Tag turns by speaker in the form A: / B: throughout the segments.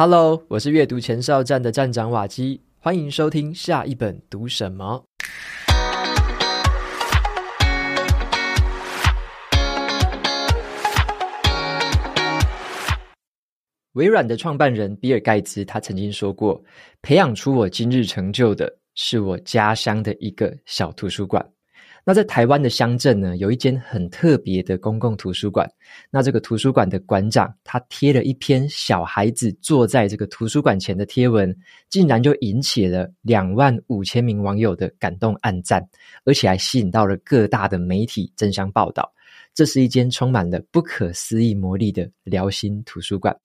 A: Hello，我是阅读前哨站的站长瓦基，欢迎收听下一本读什么。微软的创办人比尔盖茨他曾经说过：“培养出我今日成就的是我家乡的一个小图书馆。”那在台湾的乡镇呢，有一间很特别的公共图书馆。那这个图书馆的馆长，他贴了一篇小孩子坐在这个图书馆前的贴文，竟然就引起了两万五千名网友的感动按赞，而且还吸引到了各大的媒体争相报道。这是一间充满了不可思议魔力的疗心图书馆。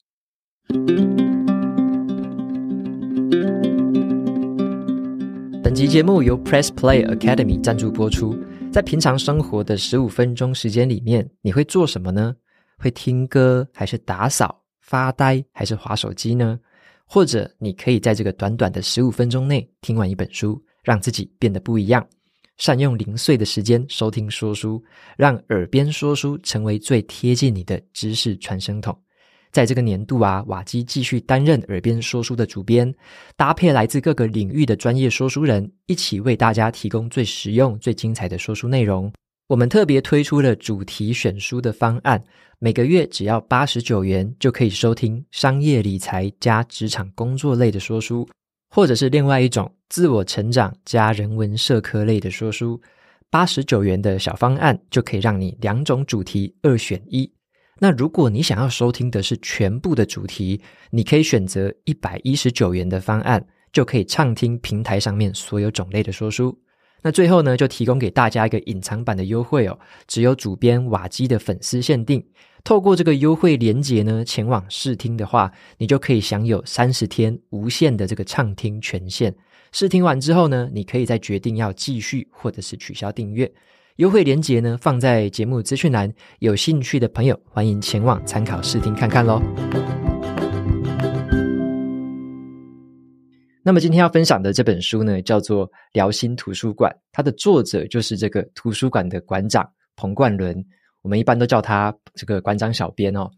A: 本集节目由 Press Play Academy 赞助播出。在平常生活的十五分钟时间里面，你会做什么呢？会听歌，还是打扫、发呆，还是划手机呢？或者你可以在这个短短的十五分钟内听完一本书，让自己变得不一样。善用零碎的时间收听说书，让耳边说书成为最贴近你的知识传声筒。在这个年度啊，瓦基继续担任耳边说书的主编，搭配来自各个领域的专业说书人，一起为大家提供最实用、最精彩的说书内容。我们特别推出了主题选书的方案，每个月只要八十九元就可以收听商业理财加职场工作类的说书，或者是另外一种自我成长加人文社科类的说书。八十九元的小方案就可以让你两种主题二选一。那如果你想要收听的是全部的主题，你可以选择一百一十九元的方案，就可以畅听平台上面所有种类的说书。那最后呢，就提供给大家一个隐藏版的优惠哦，只有主编瓦基的粉丝限定。透过这个优惠链接呢，前往试听的话，你就可以享有三十天无限的这个畅听权限。试听完之后呢，你可以再决定要继续或者是取消订阅。优惠链接呢，放在节目资讯栏，有兴趣的朋友欢迎前往参考试听看看喽。那么今天要分享的这本书呢，叫做《辽心图书馆》，它的作者就是这个图书馆的馆长彭冠伦，我们一般都叫他这个馆长小编哦。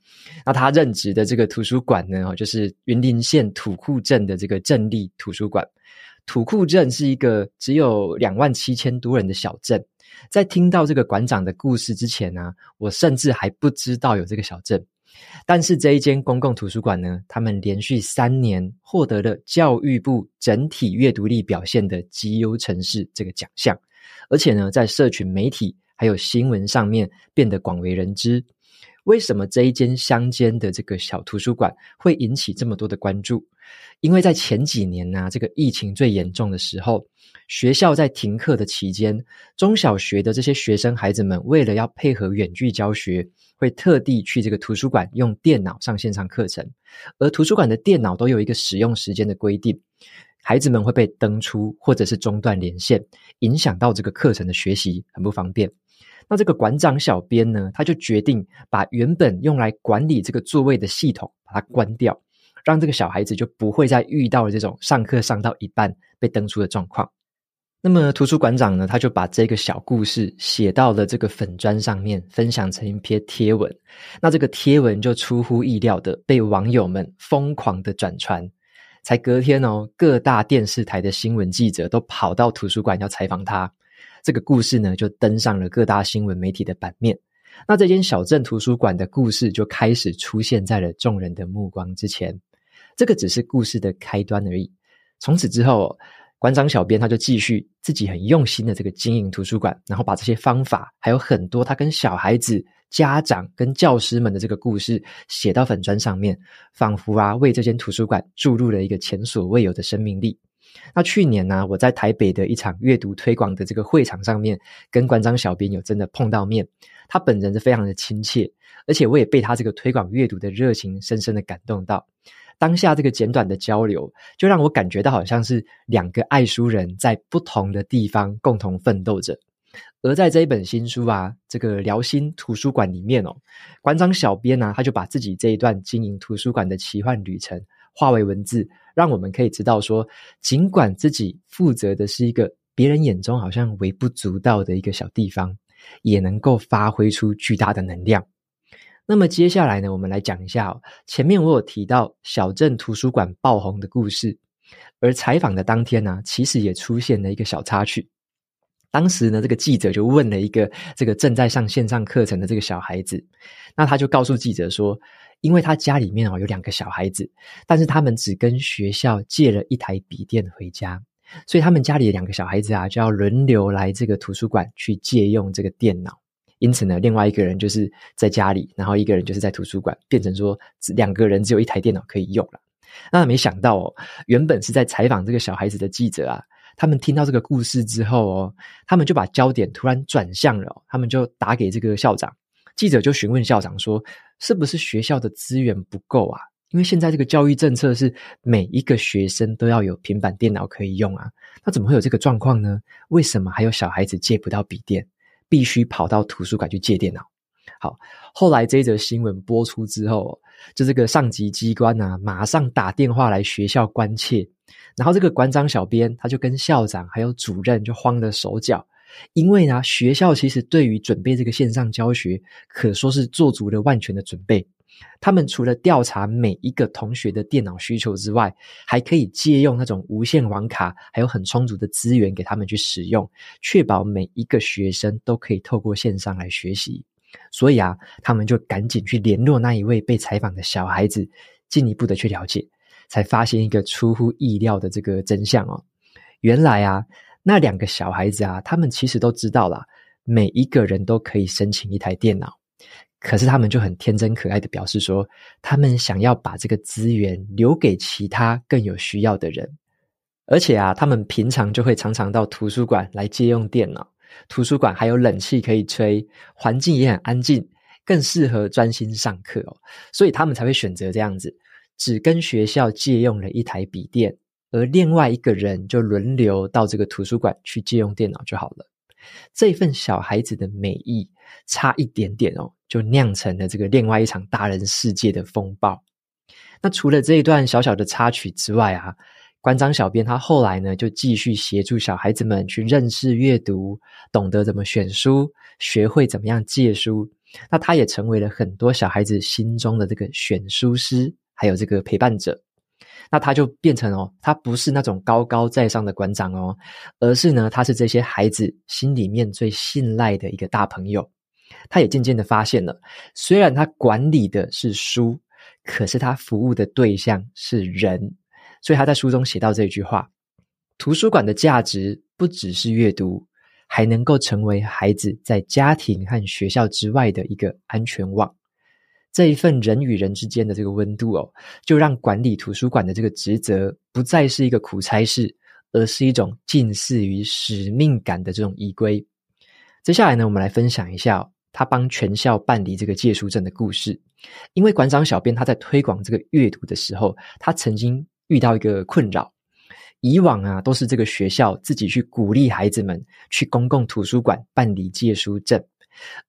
A: 那他任职的这个图书馆呢，就是云林县土库镇的这个镇立图书馆。土库镇是一个只有两万七千多人的小镇。在听到这个馆长的故事之前呢、我甚至还不知道有这个小镇。但是这一间公共图书馆呢，他们连续三年获得了教育部整体阅读力表现的极优城市这个奖项，而且呢，在社群媒体还有新闻上面变得广为人知。为什么这一间乡间的这个小图书馆会引起这么多的关注？因为在前几年呢、这个疫情最严重的时候，学校在停课的期间，中小学的这些学生孩子们为了要配合远距教学，会特地去这个图书馆用电脑上线上课程。而图书馆的电脑都有一个使用时间的规定，孩子们会被登出或者是中断连线，影响到这个课程的学习，很不方便。那这个馆长小编呢，他就决定把原本用来管理这个座位的系统把它关掉，让这个小孩子就不会再遇到这种上课上到一半被登出的状况。那么图书馆长呢，他就把这个小故事写到了这个粉砖上面，分享成一篇贴文。那这个贴文就出乎意料的被网友们疯狂的转传。才隔天哦，各大电视台的新闻记者都跑到图书馆要采访他。这个故事呢，就登上了各大新闻媒体的版面。那这间小镇图书馆的故事就开始出现在了众人的目光之前。这个只是故事的开端而已。从此之后，馆长小编他就继续自己很用心的这个经营图书馆，然后把这些方法，还有很多他跟小孩子、家长跟教师们的这个故事写到粉砖上面，仿佛啊为这间图书馆注入了一个前所未有的生命力。那去年呢、我在台北的一场阅读推广的这个会场上面，跟馆长小编有真的碰到面，他本人是非常的亲切，而且我也被他这个推广阅读的热情深深的感动到。当下这个简短的交流，就让我感觉到好像是两个爱书人在不同的地方共同奋斗着。而在这一本新书啊，这个辽心图书馆里面哦，馆长小编呢、他就把自己这一段经营图书馆的奇幻旅程化为文字。让我们可以知道说，尽管自己负责的是一个别人眼中好像微不足道的一个小地方，也能够发挥出巨大的能量。那么接下来呢，我们来讲一下哦，前面我有提到小镇图书馆爆红的故事，而采访的当天呢，其实也出现了一个小插曲。当时呢，这个记者就问了一个这个正在上线上课程的这个小孩子，那他就告诉记者说，因为他家里面哦有两个小孩子，但是他们只跟学校借了一台笔电回家，所以他们家里的两个小孩子啊，就要轮流来这个图书馆去借用这个电脑。因此呢，另外一个人就是在家里，然后一个人就是在图书馆，变成说两个人只有一台电脑可以用了。那没想到哦，原本是在采访这个小孩子的记者啊，他们听到这个故事之后哦，他们就把焦点突然转向了，他们就打给这个校长，记者就询问校长说，是不是学校的资源不够啊？因为现在这个教育政策是每一个学生都要有平板电脑可以用啊，那怎么会有这个状况呢？为什么还有小孩子借不到笔电？必须跑到图书馆去借电脑。好，后来这则新闻播出之后，就这个上级机关啊，马上打电话来学校关切。然后这个馆长小编他就跟校长还有主任就慌了手脚，因为呢，学校其实对于准备这个线上教学，可说是做足了万全的准备。他们除了调查每一个同学的电脑需求之外，还可以借用那种无线网卡，还有很充足的资源给他们去使用，确保每一个学生都可以透过线上来学习。所以啊，他们就赶紧去联络那一位被采访的小孩子，进一步的去了解，才发现一个出乎意料的这个真相哦。原来啊，那两个小孩子啊，他们其实都知道啦，每一个人都可以申请一台电脑。可是他们就很天真可爱的表示说，他们想要把这个资源留给其他更有需要的人，而且啊，他们平常就会常常到图书馆来借用电脑。图书馆还有冷气可以吹，环境也很安静，更适合专心上课哦。所以他们才会选择这样子，只跟学校借用了一台笔电，而另外一个人就轮流到这个图书馆去借用电脑就好了。这份小孩子的美意，差一点点哦，就酿成了这个另外一场大人世界的风暴。那除了这一段小小的插曲之外啊，关张小编他后来呢，就继续协助小孩子们去认识阅读，懂得怎么选书，学会怎么样借书。那他也成为了很多小孩子心中的这个选书师，还有这个陪伴者。那他就变成哦，他不是那种高高在上的馆长哦，而是呢，他是这些孩子心里面最信赖的一个大朋友。他也渐渐的发现了，虽然他管理的是书，可是他服务的对象是人。所以他在书中写到这句话：图书馆的价值不只是阅读，还能够成为孩子在家庭和学校之外的一个安全网。这一份人与人之间的这个温度哦，就让管理图书馆的这个职责不再是一个苦差事，而是一种近似于使命感的这种依归。接下来呢，我们来分享一下他帮全校办理这个借书证的故事。因为馆长小编他在推广这个阅读的时候，他曾经遇到一个困扰。以往啊，都是这个学校自己去鼓励孩子们去公共图书馆办理借书证。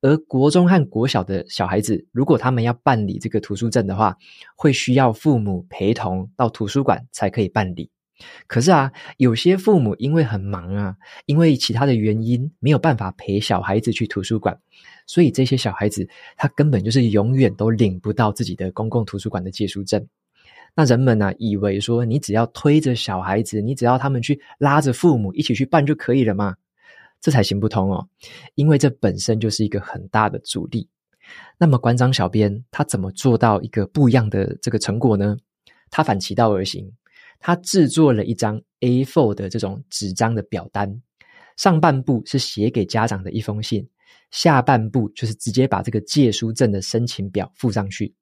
A: 而国中和国小的小孩子，如果他们要办理这个图书证的话，会需要父母陪同到图书馆才可以办理。可是啊，有些父母因为很忙啊，因为其他的原因没有办法陪小孩子去图书馆，所以这些小孩子他根本就是永远都领不到自己的公共图书馆的借书证。那人们呢，以为说你只要推着小孩子，你只要他们去拉着父母一起去办就可以了嘛？这才行不通哦，因为这本身就是一个很大的阻力。那么馆长小编他怎么做到一个不一样的这个成果呢？他反其道而行，他制作了一张 A4 的这种纸张的表单，上半部是写给家长的一封信，下半部就是直接把这个借书证的申请表附上去。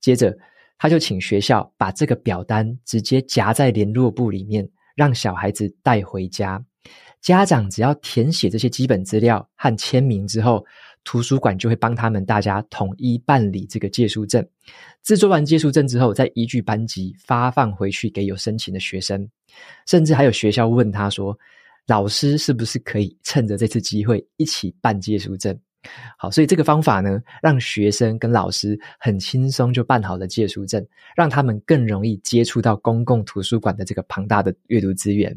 A: 接着他就请学校把这个表单直接夹在联络簿里面，让小孩子带回家。家长只要填写这些基本资料和签名之后，图书馆就会帮他们大家统一办理这个借书证。制作完借书证之后，再依据班级发放回去给有申请的学生。甚至还有学校问他说：“老师是不是可以趁着这次机会一起办借书证？”好，所以这个方法呢，让学生跟老师很轻松就办好了借书证，让他们更容易接触到公共图书馆的这个庞大的阅读资源。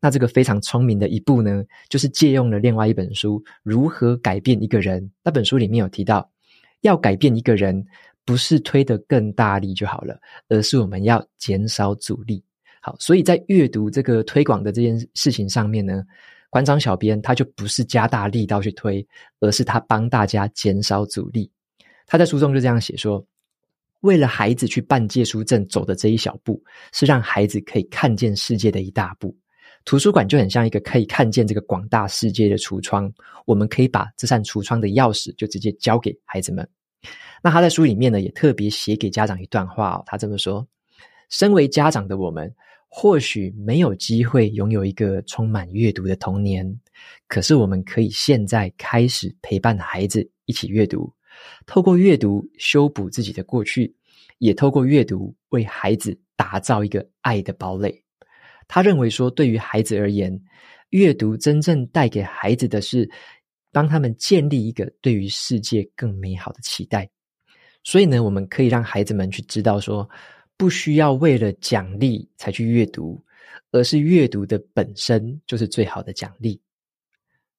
A: 那这个非常聪明的一步呢，就是借用了另外一本书《如何改变一个人》。那本书里面有提到，要改变一个人，不是推得更大力就好了，而是我们要减少阻力。好，所以在阅读这个推广的这件事情上面呢，馆长小编他就不是加大力道去推，而是他帮大家减少阻力。他在书中就这样写说：为了孩子去办借书证走的这一小步，是让孩子可以看见世界的一大步。图书馆就很像一个可以看见这个广大世界的橱窗，我们可以把这扇橱窗的钥匙就直接交给孩子们。那他在书里面呢，也特别写给家长一段话哦，他这么说：身为家长的我们，或许没有机会拥有一个充满阅读的童年，可是我们可以现在开始陪伴孩子一起阅读，透过阅读修补自己的过去，也透过阅读为孩子打造一个爱的堡垒。他认为说，对于孩子而言，阅读真正带给孩子的是帮他们建立一个对于世界更美好的期待。所以呢，我们可以让孩子们去知道说，不需要为了奖励才去阅读，而是阅读的本身就是最好的奖励。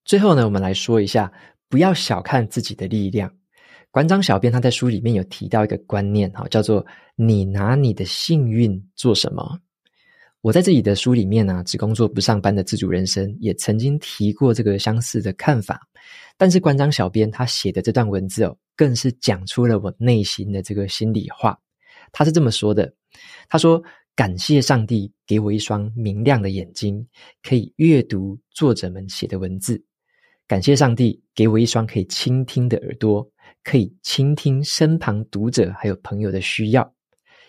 A: 最后呢，我们来说一下，不要小看自己的力量。馆长小编他在书里面有提到一个观念，哈，叫做“你拿你的幸运做什么”。我在自己的书里面呢、啊，只工作不上班的自主人生，也曾经提过这个相似的看法。但是关张小编他写的这段文字哦，更是讲出了我内心的这个心里话。他是这么说的：“他说，感谢上帝给我一双明亮的眼睛，可以阅读作者们写的文字；感谢上帝给我一双可以倾听的耳朵，可以倾听身旁读者还有朋友的需要；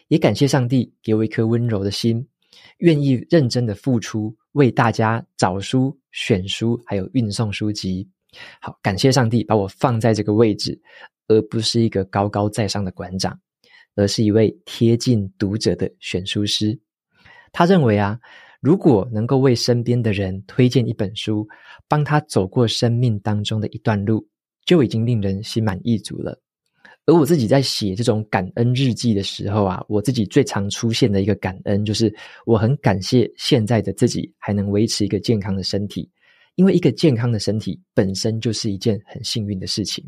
A: 也感谢上帝给我一颗温柔的心。”愿意认真的付出，为大家找书、选书，还有运送书籍。好，感谢上帝把我放在这个位置，而不是一个高高在上的馆长，而是一位贴近读者的选书师。他认为啊，如果能够为身边的人推荐一本书，帮他走过生命当中的一段路，就已经令人心满意足了。而我自己在写这种感恩日记的时候啊，我自己最常出现的一个感恩，就是我很感谢现在的自己还能维持一个健康的身体，因为一个健康的身体本身就是一件很幸运的事情。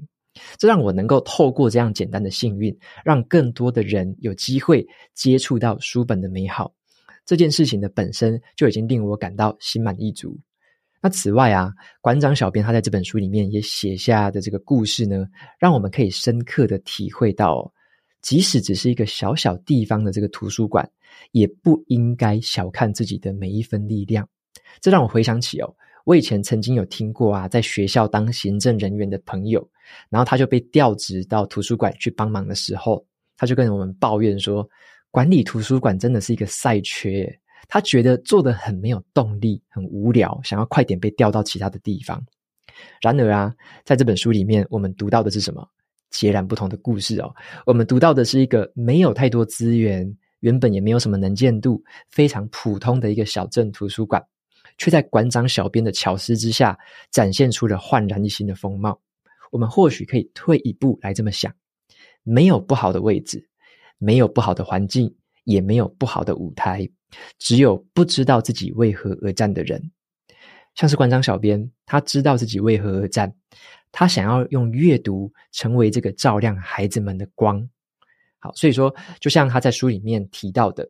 A: 这让我能够透过这样简单的幸运，让更多的人有机会接触到书本的美好。这件事情的本身就已经令我感到心满意足。那此外啊，馆长小编他在这本书里面也写下的这个故事呢，让我们可以深刻的体会到，即使只是一个小小地方的这个图书馆，也不应该小看自己的每一分力量。这让我回想起哦，我以前曾经有听过啊，在学校当行政人员的朋友，然后他就被调职到图书馆去帮忙的时候，他就跟我们抱怨说，管理图书馆真的是一个赛缺。他觉得做得很没有动力，很无聊，想要快点被调到其他的地方。然而啊，在这本书里面，我们读到的是什么？截然不同的故事哦。我们读到的是一个没有太多资源，原本也没有什么能见度，非常普通的一个小镇图书馆，却在馆长小编的巧思之下，展现出了焕然一新的风貌。我们或许可以退一步来这么想：没有不好的位置，没有不好的环境，也没有不好的舞台。只有不知道自己为何而战的人，像是馆长小编，他知道自己为何而战，他想要用阅读成为这个照亮孩子们的光。好，所以说，就像他在书里面提到的，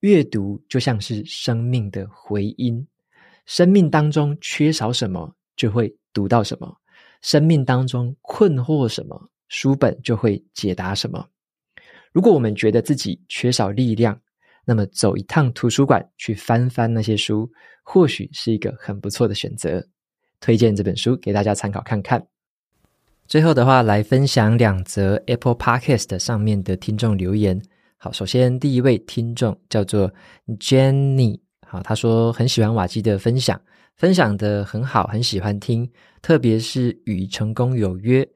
A: 阅读就像是生命的回音，生命当中缺少什么，就会读到什么；生命当中困惑什么，书本就会解答什么。如果我们觉得自己缺少力量，那么走一趟图书馆去翻翻那些书，或许是一个很不错的选择。推荐这本书给大家参考看看。最后的话，来分享两则 Apple Podcast 上面的听众留言。好，首先第一位听众叫做 Jenny，好，他说很喜欢瓦基的分享，分享的很好，很喜欢听，特别是与成功有约。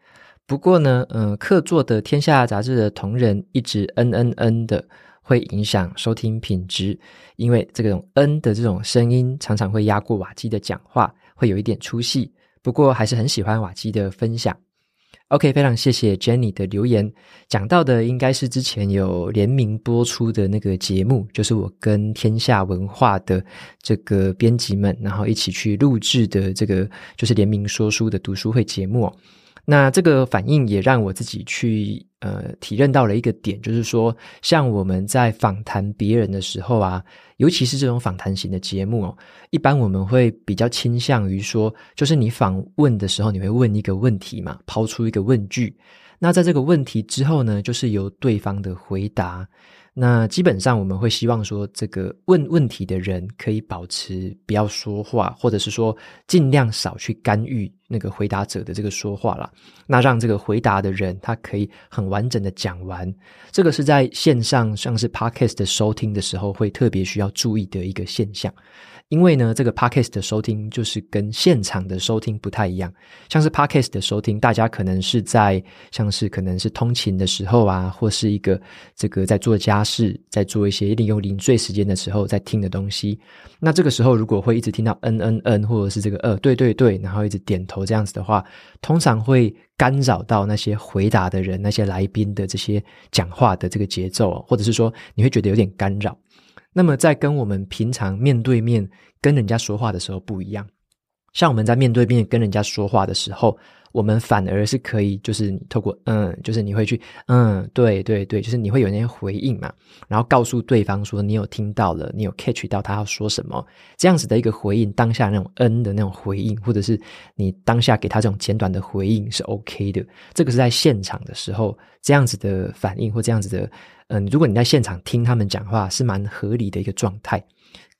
A: 不过呢，嗯、客座的天下杂志的同仁一直嗯嗯嗯的。会影响收听品质，因为这种嗯的这种声音常常会压过瓦基的讲话，会有一点出戏。不过还是很喜欢瓦基的分享。OK，非常谢谢 Jenny 的留言，讲到的应该是之前有联名播出的那个节目，就是我跟天下文化的这个编辑们，然后一起去录制的这个就是联名说书的读书会节目。那这个反应也让我自己去呃体认到了一个点，就是说，像我们在访谈别人的时候啊，尤其是这种访谈型的节目哦，一般我们会比较倾向于说，就是你访问的时候，你会问一个问题嘛，抛出一个问句，那在这个问题之后呢，就是由对方的回答。那基本上我们会希望说，这个问问题的人可以保持不要说话，或者是说尽量少去干预那个回答者的这个说话啦。那让这个回答的人他可以很完整的讲完。这个是在线上像是 Podcast 的收听的时候会特别需要注意的一个现象。因为呢，这个 Podcast 的收听就是跟现场的收听不太一样。像是 Podcast 的收听，大家可能是在像是可能是通勤的时候啊，或是一个这个在做家事，在做一些利用零碎时间的时候在听的东西。那这个时候如果会一直听到嗯嗯嗯，或者是这个呃对对对，然后一直点头这样子的话，通常会干扰到那些回答的人、那些来宾的这些讲话的这个节奏，或者是说你会觉得有点干扰。那么，在跟我们平常面对面跟人家说话的时候不一样，像我们在面对面跟人家说话的时候，我们反而是可以，就是你透过嗯，就是你会去嗯，对对对，就是你会有那些回应嘛，然后告诉对方说你有听到了，你有 catch 到他要说什么，这样子的一个回应，当下那种嗯的那种回应，或者是你当下给他这种简短的回应是 OK 的，这个是在现场的时候这样子的反应或这样子的。嗯，如果你在现场听他们讲话，是蛮合理的一个状态。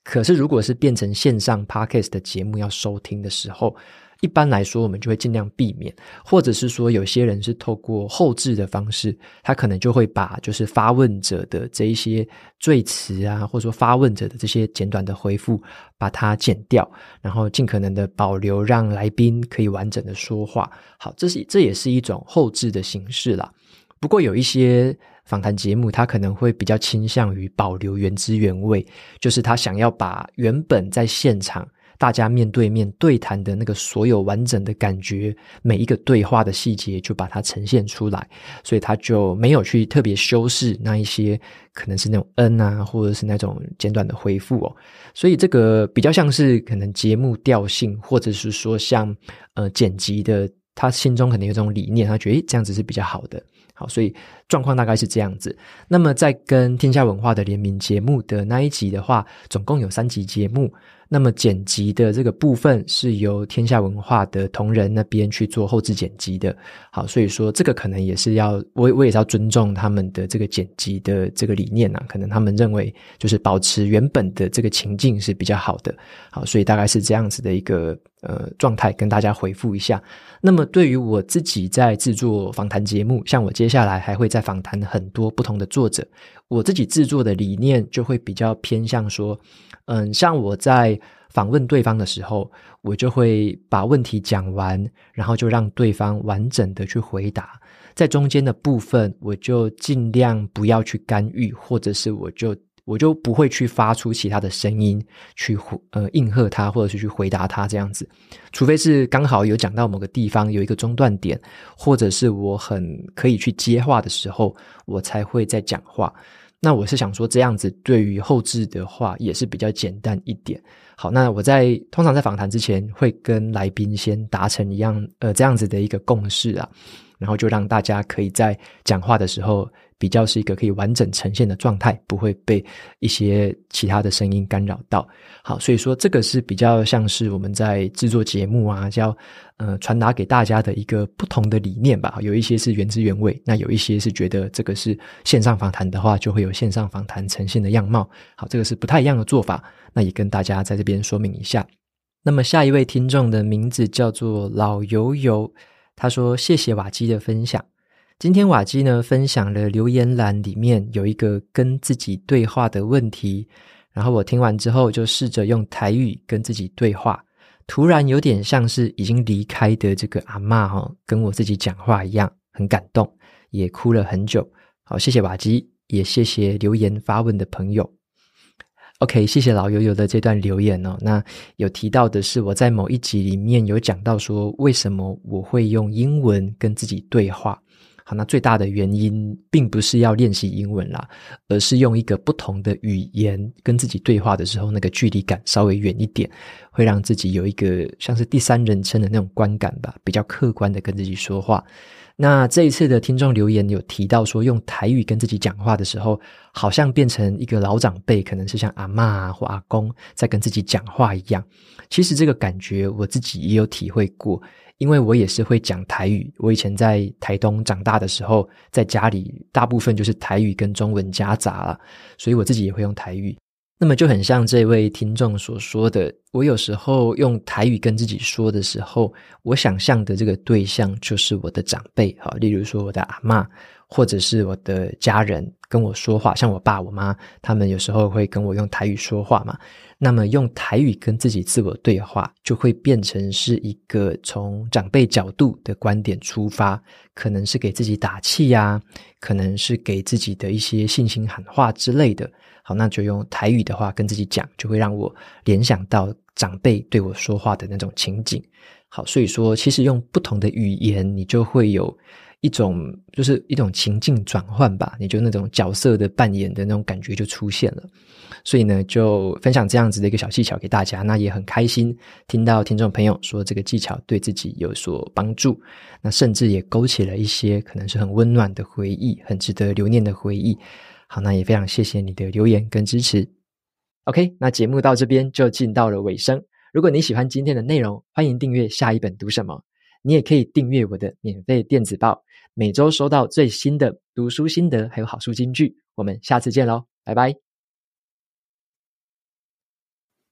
A: 可是，如果是变成线上 Podcast 的节目要收听的时候，一般来说，我们就会尽量避免，或者是说，有些人是透过后置的方式，他可能就会把就是发问者的这一些赘词啊，或者说发问者的这些简短的回复，把它剪掉，然后尽可能的保留，让来宾可以完整的说话。好，这是这也是一种后置的形式啦。不过有一些。访谈节目，他可能会比较倾向于保留原汁原味，就是他想要把原本在现场大家面对面对谈的那个所有完整的感觉，每一个对话的细节就把它呈现出来，所以他就没有去特别修饰那一些可能是那种嗯啊，或者是那种简短的回复哦，所以这个比较像是可能节目调性，或者是说像呃剪辑的，他心中可能有这种理念，他觉得诶这样子是比较好的。好，所以状况大概是这样子。那么在跟天下文化的联名节目的那一集的话，总共有三集节目。那么剪辑的这个部分是由天下文化的同仁那边去做后制剪辑的。好，所以说这个可能也是要我我也是要尊重他们的这个剪辑的这个理念啊。可能他们认为就是保持原本的这个情境是比较好的。好，所以大概是这样子的一个呃状态，跟大家回复一下。那么对于我自己在制作访谈节目，像我接下来还会在访谈很多不同的作者，我自己制作的理念就会比较偏向说。嗯，像我在访问对方的时候，我就会把问题讲完，然后就让对方完整的去回答。在中间的部分，我就尽量不要去干预，或者是我就我就不会去发出其他的声音去呃应和他，或者是去回答他这样子。除非是刚好有讲到某个地方有一个中断点，或者是我很可以去接话的时候，我才会再讲话。那我是想说，这样子对于后置的话也是比较简单一点。好，那我在通常在访谈之前会跟来宾先达成一样呃这样子的一个共识啊，然后就让大家可以在讲话的时候。比较是一个可以完整呈现的状态，不会被一些其他的声音干扰到。好，所以说这个是比较像是我们在制作节目啊，要呃传达给大家的一个不同的理念吧。有一些是原汁原味，那有一些是觉得这个是线上访谈的话，就会有线上访谈呈现的样貌。好，这个是不太一样的做法。那也跟大家在这边说明一下。那么下一位听众的名字叫做老油油，他说：“谢谢瓦基的分享。”今天瓦基呢分享了留言栏里面有一个跟自己对话的问题，然后我听完之后就试着用台语跟自己对话，突然有点像是已经离开的这个阿嬷哈，跟我自己讲话一样，很感动，也哭了很久。好，谢谢瓦基，也谢谢留言发问的朋友。OK，谢谢老友友的这段留言哦。那有提到的是我在某一集里面有讲到说，为什么我会用英文跟自己对话。好，那最大的原因并不是要练习英文啦，而是用一个不同的语言跟自己对话的时候，那个距离感稍微远一点，会让自己有一个像是第三人称的那种观感吧，比较客观的跟自己说话。那这一次的听众留言有提到说，用台语跟自己讲话的时候，好像变成一个老长辈，可能是像阿嬷或阿公在跟自己讲话一样。其实这个感觉我自己也有体会过，因为我也是会讲台语。我以前在台东长大的时候，在家里大部分就是台语跟中文夹杂了，所以我自己也会用台语。那么就很像这位听众所说的，我有时候用台语跟自己说的时候，我想象的这个对象就是我的长辈，好，例如说我的阿嬷，或者是我的家人跟我说话，像我爸我妈，他们有时候会跟我用台语说话嘛。那么用台语跟自己自我对话，就会变成是一个从长辈角度的观点出发，可能是给自己打气呀，可能是给自己的一些信心喊话之类的。好，那就用台语的话跟自己讲，就会让我联想到长辈对我说话的那种情景。好，所以说其实用不同的语言，你就会有一种就是一种情境转换吧，你就那种角色的扮演的那种感觉就出现了。所以呢，就分享这样子的一个小技巧给大家。那也很开心听到听众朋友说这个技巧对自己有所帮助，那甚至也勾起了一些可能是很温暖的回忆，很值得留念的回忆。好，那也非常谢谢你的留言跟支持。OK，那节目到这边就进到了尾声。如果你喜欢今天的内容，欢迎订阅下一本读什么。你也可以订阅我的免费电子报，每周收到最新的读书心得还有好书金句。我们下次见喽，拜拜。